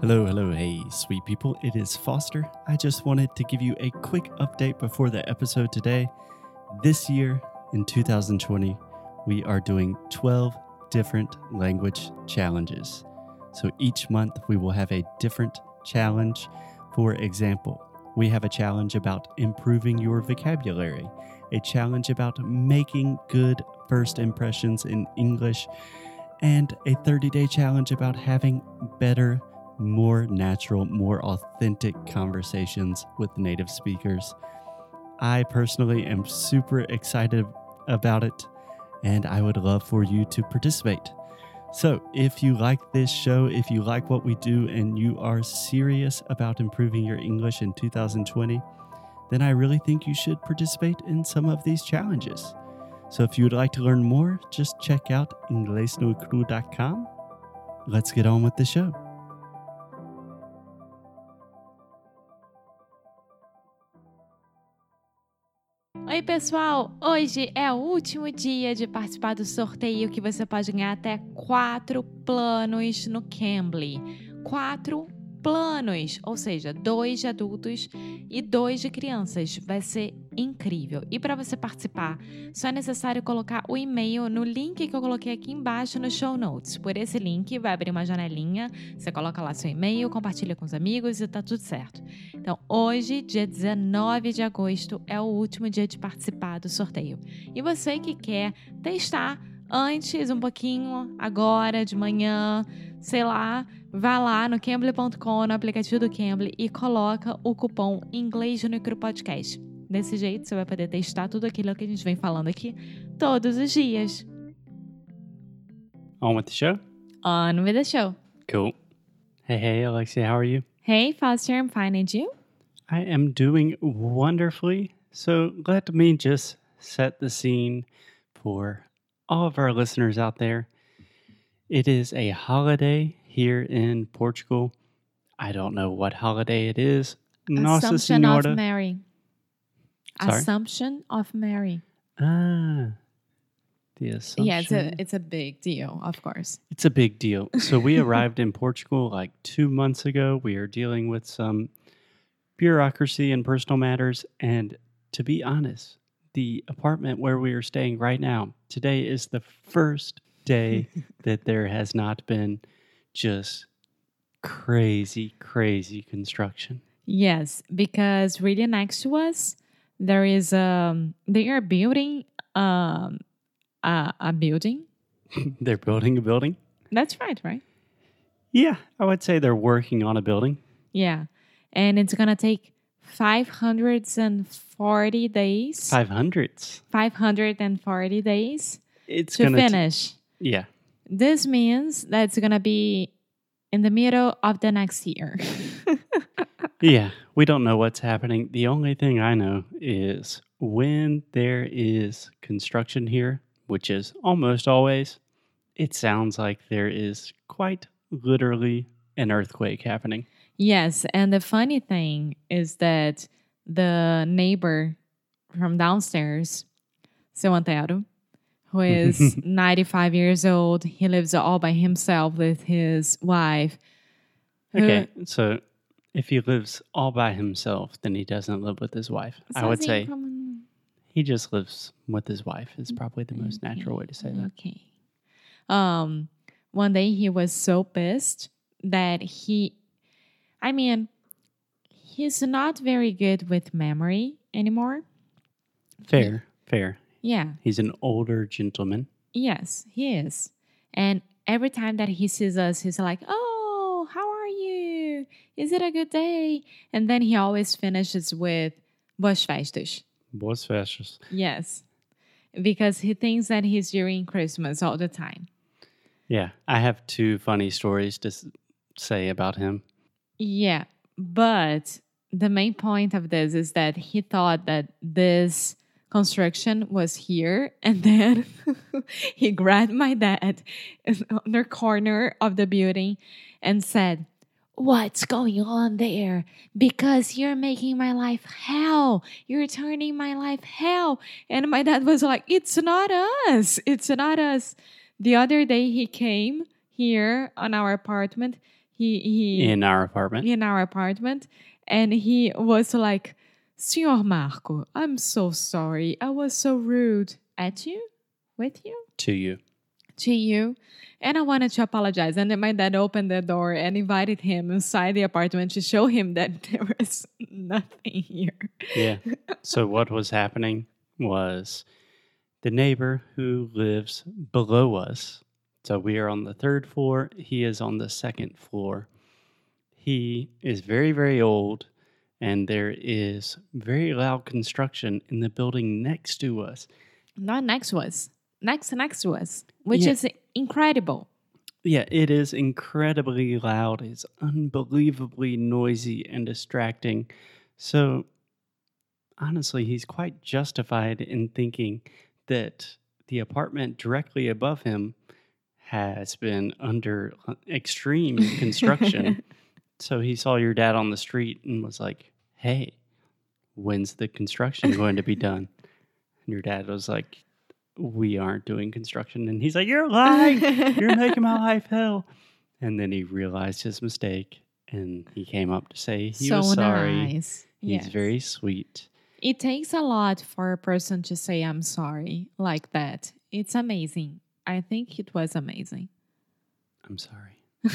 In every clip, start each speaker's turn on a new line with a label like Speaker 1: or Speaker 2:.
Speaker 1: Hello, hello, hey, sweet people. It is Foster. I just wanted to give you a quick update before the episode today. This year, in 2020, we are doing 12 different language challenges. So each month, we will have a different challenge. For example, we have a challenge about improving your vocabulary, a challenge about making good first impressions in English, and a 30 day challenge about having better more natural, more authentic conversations with native speakers. I personally am super excited about it, and I would love for you to participate. So, if you like this show, if you like what we do, and you are serious about improving your English in 2020, then I really think you should participate in some of these challenges. So, if you would like to learn more, just check out inglesnokru.com. Let's get on with the show.
Speaker 2: Oi, pessoal! Hoje é o último dia de participar do sorteio que você pode ganhar até quatro planos no Cambly. Quatro planos, ou seja, dois de adultos e dois de crianças. Vai ser incrível. E para você participar, só é necessário colocar o e-mail no link que eu coloquei aqui embaixo no show notes. Por esse link vai abrir uma janelinha, você coloca lá seu e-mail, compartilha com os amigos e tá tudo certo. Então, hoje, dia 19 de agosto, é o último dia de participar do sorteio. E você que quer testar antes, um pouquinho, agora, de manhã, sei lá, vá lá no Cambly.com, no aplicativo do Cambly e coloca o cupom Inglês no Podcast. Desse jeito você vai poder testar tudo aquilo que a gente vem falando aqui todos os dias.
Speaker 1: On with the show?
Speaker 2: On with the show.
Speaker 1: Cool. Hey, hey, Alexia, how are you?
Speaker 2: Hey, Foster, I'm fine. And you?
Speaker 1: I am doing wonderfully. So let me just set the scene for all of our listeners out there. It is a holiday here in Portugal. I don't know what holiday it is. Nossa
Speaker 2: Assumption
Speaker 1: Senhora.
Speaker 2: of Mary.
Speaker 1: Sorry?
Speaker 2: Assumption of Mary.
Speaker 1: Ah, the assumption.
Speaker 2: Yeah, it's a it's a big deal, of course.
Speaker 1: It's a big deal. So we arrived in Portugal like two months ago. We are dealing with some bureaucracy and personal matters. And to be honest, the apartment where we are staying right now, today is the first day that there has not been just crazy, crazy construction.
Speaker 2: Yes, because really next to us there is um they are building um a, a building.
Speaker 1: they're building a building.
Speaker 2: That's right, right?
Speaker 1: Yeah, I would say they're working on a building.
Speaker 2: Yeah. And it's gonna take 540 days.
Speaker 1: Five hundreds.
Speaker 2: 540 days
Speaker 1: It's
Speaker 2: to
Speaker 1: gonna t-
Speaker 2: finish.
Speaker 1: Yeah.
Speaker 2: this means that it's gonna be in the middle of the next year.
Speaker 1: Yeah, we don't know what's happening. The only thing I know is when there is construction here, which is almost always, it sounds like there is quite literally an earthquake happening.
Speaker 2: Yes, and the funny thing is that the neighbor from downstairs, seu Antero, who is 95 years old, he lives all by himself with his wife. who-
Speaker 1: Okay, so if he lives all by himself, then he doesn't live with his wife. I would say
Speaker 2: como-
Speaker 1: he just lives with his wife, is probably the most natural way to say that.
Speaker 2: Okay. Um, one day he was so pissed that he, I mean, he's not very good with memory anymore.
Speaker 1: Fair, fair.
Speaker 2: Yeah.
Speaker 1: He's an older gentleman.
Speaker 2: Yes, he is. And every time that he sees us, he's like, Oh, how are you? Is it a good day? And then he always finishes with Boas festas.
Speaker 1: Boas festas.
Speaker 2: Yes. Because he thinks that he's during Christmas all the time.
Speaker 1: Yeah, I have two funny stories to say about him.
Speaker 2: Yeah. But the main point of this is that he thought that this construction was here and then he grabbed my dad on the corner of the building and said what's going on there? Because you're making my life hell. You're turning my life hell. And my dad was like it's not us. It's not us. The other day he came here on our apartment. He he
Speaker 1: in our apartment.
Speaker 2: in our apartment. And he was like, Senhor Marco, I'm so sorry. I was so rude at you, with you,
Speaker 1: to you.
Speaker 2: to you. And I wanted to apologize. And then my dad opened the door and invited him inside the apartment to show him that there was nothing here.
Speaker 1: Yeah. so what was happening was the neighbor who lives below us. So we are on the third floor. He is on the second floor. He is very, very old, and there is very loud construction in the building next to us.
Speaker 2: Not next to us, next next to us, which
Speaker 1: Yeah.
Speaker 2: is incredible.
Speaker 1: Yeah, it is incredibly loud. It's unbelievably noisy and distracting. So, honestly, he's quite justified in thinking that the apartment directly above him has been under uh, extreme construction. so, he saw your dad on the street and was like, Hey, when's the construction going to be done? And your dad was like, We aren't doing construction. And he's like, You're lying. You're making my life hell. And then he realized his mistake and he came up to say he
Speaker 2: so
Speaker 1: was sorry.
Speaker 2: nice.
Speaker 1: He's
Speaker 2: Yes.
Speaker 1: very sweet.
Speaker 2: It takes a lot for a person to say I'm sorry like that. It's amazing. I think it was amazing.
Speaker 1: I'm sorry.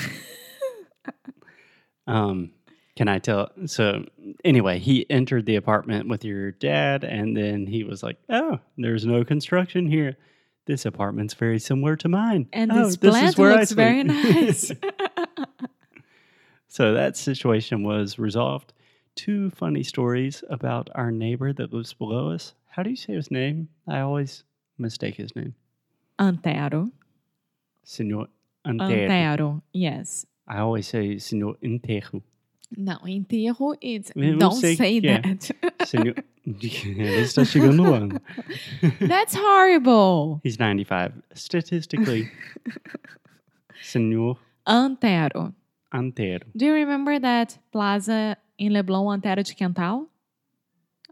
Speaker 1: um, can I tell? So, anyway, he entered the apartment with your dad, and then he was like, Oh, there's no construction here. This apartment's very similar to mine.
Speaker 2: And
Speaker 1: oh,
Speaker 2: this plant looks very nice.
Speaker 1: so, that situation was resolved. Two funny stories about our neighbor that lives below us. How do you say his name? I always mistake his name.
Speaker 2: Antero.
Speaker 1: Senor Antero.
Speaker 2: Antero. Yes.
Speaker 1: I always say Senor Enterro.
Speaker 2: No, enterro it's
Speaker 1: Eu
Speaker 2: don't
Speaker 1: sei
Speaker 2: say
Speaker 1: que é.
Speaker 2: that.
Speaker 1: Senor. Ele está chegando ano.
Speaker 2: That's horrible.
Speaker 1: He's 95. Statistically, Senor
Speaker 2: Antero.
Speaker 1: Antero.
Speaker 2: Do you remember that plaza in Leblon, Antero de Quental?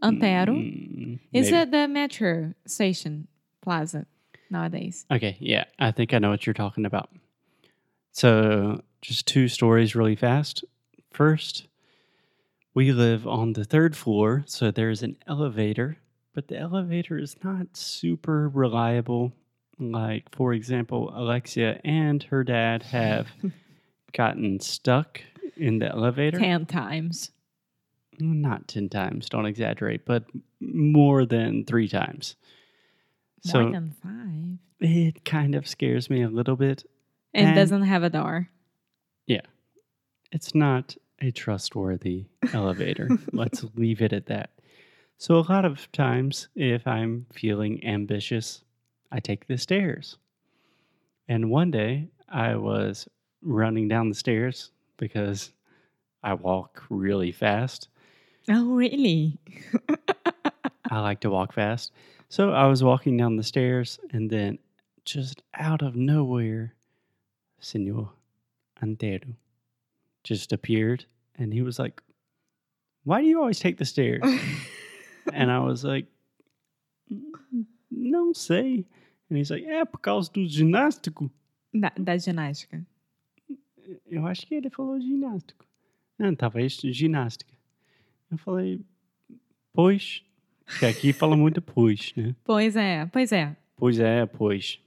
Speaker 2: Antero.
Speaker 1: Mm,
Speaker 2: It's
Speaker 1: maybe.
Speaker 2: at the metro station plaza nowadays.
Speaker 1: Okay, yeah, I think I know what you're talking about. So, just two stories really fast. First, we live on the third floor, so there's an elevator, but the elevator is not super reliable. Like, for example, Alexia and her dad have gotten stuck in the elevator.
Speaker 2: Ten times.
Speaker 1: Not 10 times, don't exaggerate, but more than three times. So,
Speaker 2: More than five.
Speaker 1: it kind of scares me a little bit.
Speaker 2: And- doesn't have a door.
Speaker 1: It's not a trustworthy elevator. Let's leave it at that. So, a lot of times, if I'm feeling ambitious, I take the stairs. And one day, I was running down the stairs because I walk really fast.
Speaker 2: Oh, really?
Speaker 1: I like to walk fast. So, I was walking down the stairs, and then just out of nowhere, Senor Antero just appeared and he was like, Why do you always take the stairs? and I was like, "Mm, Não sei. And he's like, É por causa do ginástico.
Speaker 2: da, da ginástica.
Speaker 1: Eu acho que ele falou ginástico. Não, talvez ginástica. Eu falei, pois. Porque aqui fala muito pois, né?
Speaker 2: Pois é, pois é.
Speaker 1: Pois é, pois.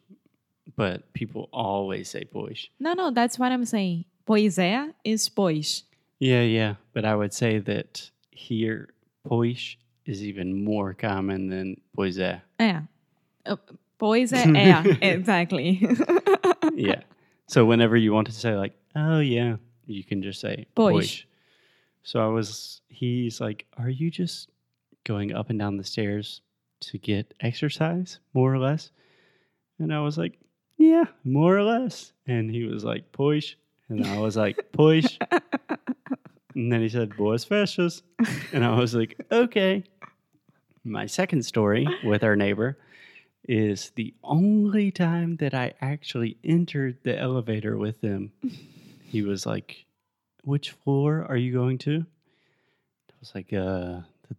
Speaker 1: But people always say pois.
Speaker 2: No, no, that's what I'm saying. Pois é is pois.
Speaker 1: Yeah, yeah. But I would say that here, pois is even more common than pois é.
Speaker 2: É. Uh, Pois é, é. exactly.
Speaker 1: Yeah. So whenever you want to say like, oh yeah, you can just say
Speaker 2: Pois.
Speaker 1: pois. So I was, he's like, are you just going up and down the stairs to get exercise, more or less? And I was like, yeah, more or less. And he was like, pois. And I was like, pois. and then he said, boas festas. And I was like, okay. My second story with our neighbor is the only time that I actually entered the elevator with him. he was like, Which floor are you going to? I was like, Uh, the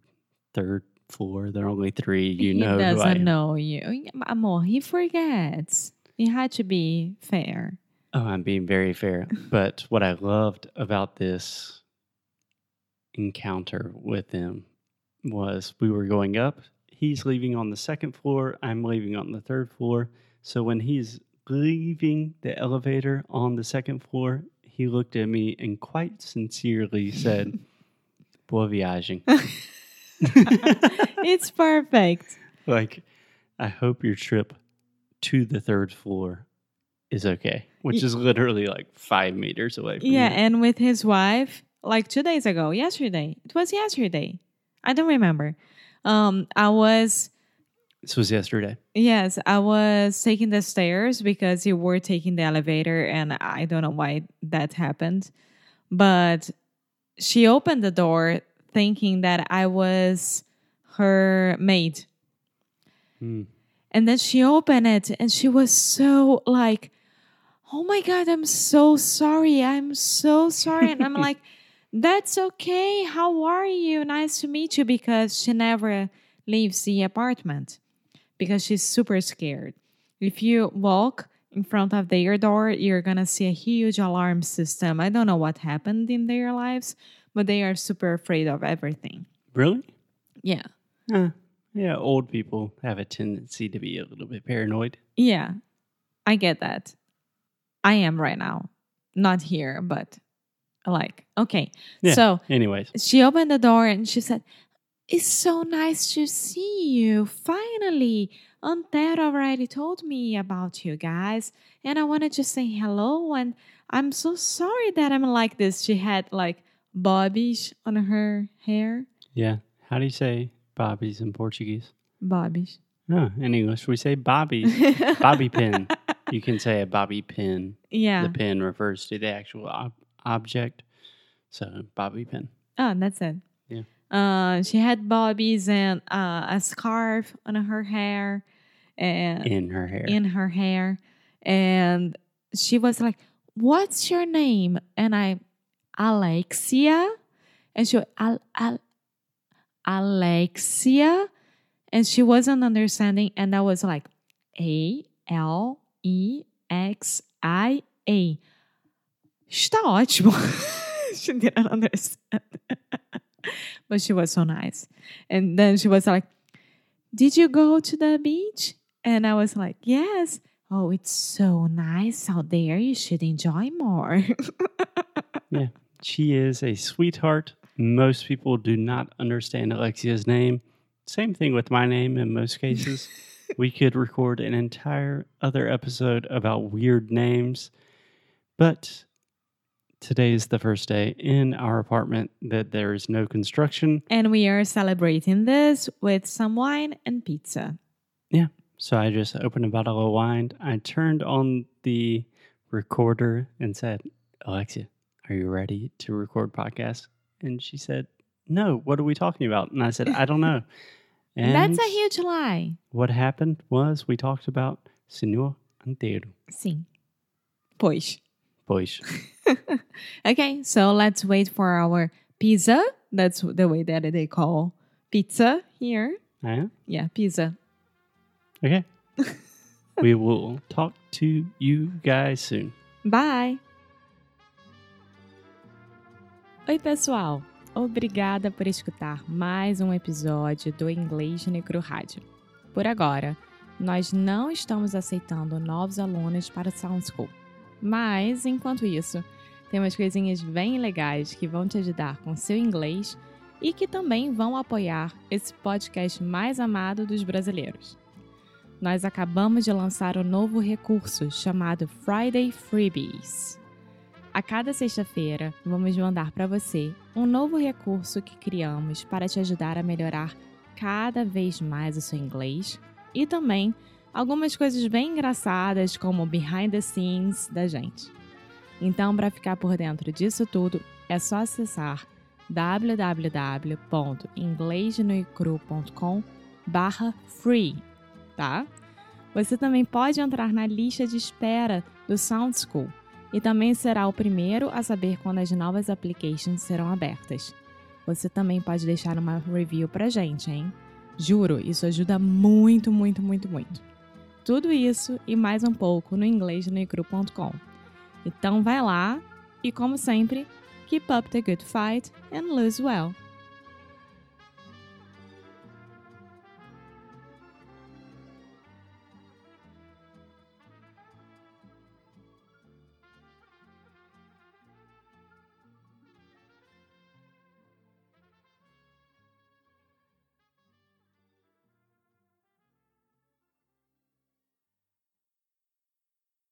Speaker 1: third floor. There are only three. You
Speaker 2: he
Speaker 1: know I
Speaker 2: doesn't know you. Amor, he forgets. He had to be fair.
Speaker 1: Oh, I'm being very fair. But what I loved about this encounter with him was we were going up. He's leaving on the second floor. I'm leaving on the third floor. So when he's leaving the elevator on the second floor, he looked at me and quite sincerely said, Boa viagem.
Speaker 2: it's perfect.
Speaker 1: like, I hope your trip to the third floor is okay, which is literally like five meters away from
Speaker 2: Yeah,
Speaker 1: you.
Speaker 2: and with his wife, like two days ago, yesterday. It was yesterday. I don't remember. Um, I was
Speaker 1: This was yesterday.
Speaker 2: yes, I was taking the stairs because you were taking the elevator, and I don't know why that happened, but she opened the door thinking that I was her maid.
Speaker 1: Hmm.
Speaker 2: And then she opened it and she was so like, oh my God, I'm so sorry. I'm so sorry. And I'm like, that's okay. How are you? Nice to meet you. Because she never leaves the apartment because she's super scared. If you walk in front of their door, you're going to see a huge alarm system. I don't know what happened in their lives, but they are super afraid of everything.
Speaker 1: Really?
Speaker 2: Yeah.
Speaker 1: Uh, yeah, old people have a tendency to be a little bit paranoid.
Speaker 2: Yeah, I get that. I am right now. Not here, but like, okay.
Speaker 1: Yeah.
Speaker 2: So
Speaker 1: Anyways,
Speaker 2: she opened the door and she said, It's so nice to see you. Finally, Antero already told me about you guys. And I wanted to say hello. And I'm so sorry that I'm like this. She had like bobbies on her hair.
Speaker 1: yeah. How do you say bobbies in Portuguese?
Speaker 2: Bobbies.
Speaker 1: No, in English we say bobby. bobby pin. You can say a bobby pin.
Speaker 2: yeah.
Speaker 1: The pin refers to the actual ob- object. So bobby pin.
Speaker 2: Oh, that's it.
Speaker 1: Yeah.
Speaker 2: Uh, she had bobbies and uh, a scarf on her hair and
Speaker 1: In her hair.
Speaker 2: in her hair, and she was like, "What's your name?" And I, Alexia, and she, Al, Al, Alexia, and she wasn't understanding, and I was like, A L E X I A. Está oh, ótimo. she didn't understand. but she was so nice. And then she was like, Did you go to the beach? And I was like, Yes. Oh, it's so nice out there. You should enjoy more. Yeah.
Speaker 1: She is a sweetheart. Most people do not understand Alexia's name. Same thing with my name in most cases. we could record an entire other episode about weird names. But today is the first day in our apartment that there is no construction.
Speaker 2: and we are celebrating this with some wine and pizza. Yeah.
Speaker 1: So I just opened a bottle of wine. I turned on the recorder and said, Alexia, are you ready to record podcast? And she said, No, what are we talking about? And I said, I don't know. And
Speaker 2: That's a huge lie.
Speaker 1: what happened was we talked about Senor Antero.
Speaker 2: Sim. Pois.
Speaker 1: Pois.
Speaker 2: Okay, so let's wait for our pizza. That's the way that they call pizza here.
Speaker 1: Ah,
Speaker 2: Yeah, pizza.
Speaker 1: okay. we will talk to you guys soon.
Speaker 2: Bye! Oi, pessoal! Obrigada por escutar mais um episódio do Inglês Necro Rádio. Por agora, nós não estamos aceitando novos alunos para Sound School. Mas, enquanto isso, temos coisinhas bem legais que vão te ajudar com seu inglês e que também vão apoiar esse podcast mais amado dos brasileiros. Nós acabamos de lançar um novo recurso chamado Friday Freebies. A cada sexta-feira, vamos mandar para você um novo recurso que criamos para te ajudar a melhorar cada vez mais o seu inglês e também algumas coisas bem engraçadas como behind the scenes da gente. Então, para ficar por dentro disso tudo, é só acessar www.inglesnoicru.com/free, tá? Você também pode entrar na lista de espera do Sound School e também será o primeiro a saber quando as novas applications serão abertas. Você também pode deixar uma review pra gente, hein? Juro, isso ajuda muito, muito, muito, muito. Tudo isso e mais um pouco no inglesnoicru.com. Então vai lá e, como sempre, keep up the good fight and lose well.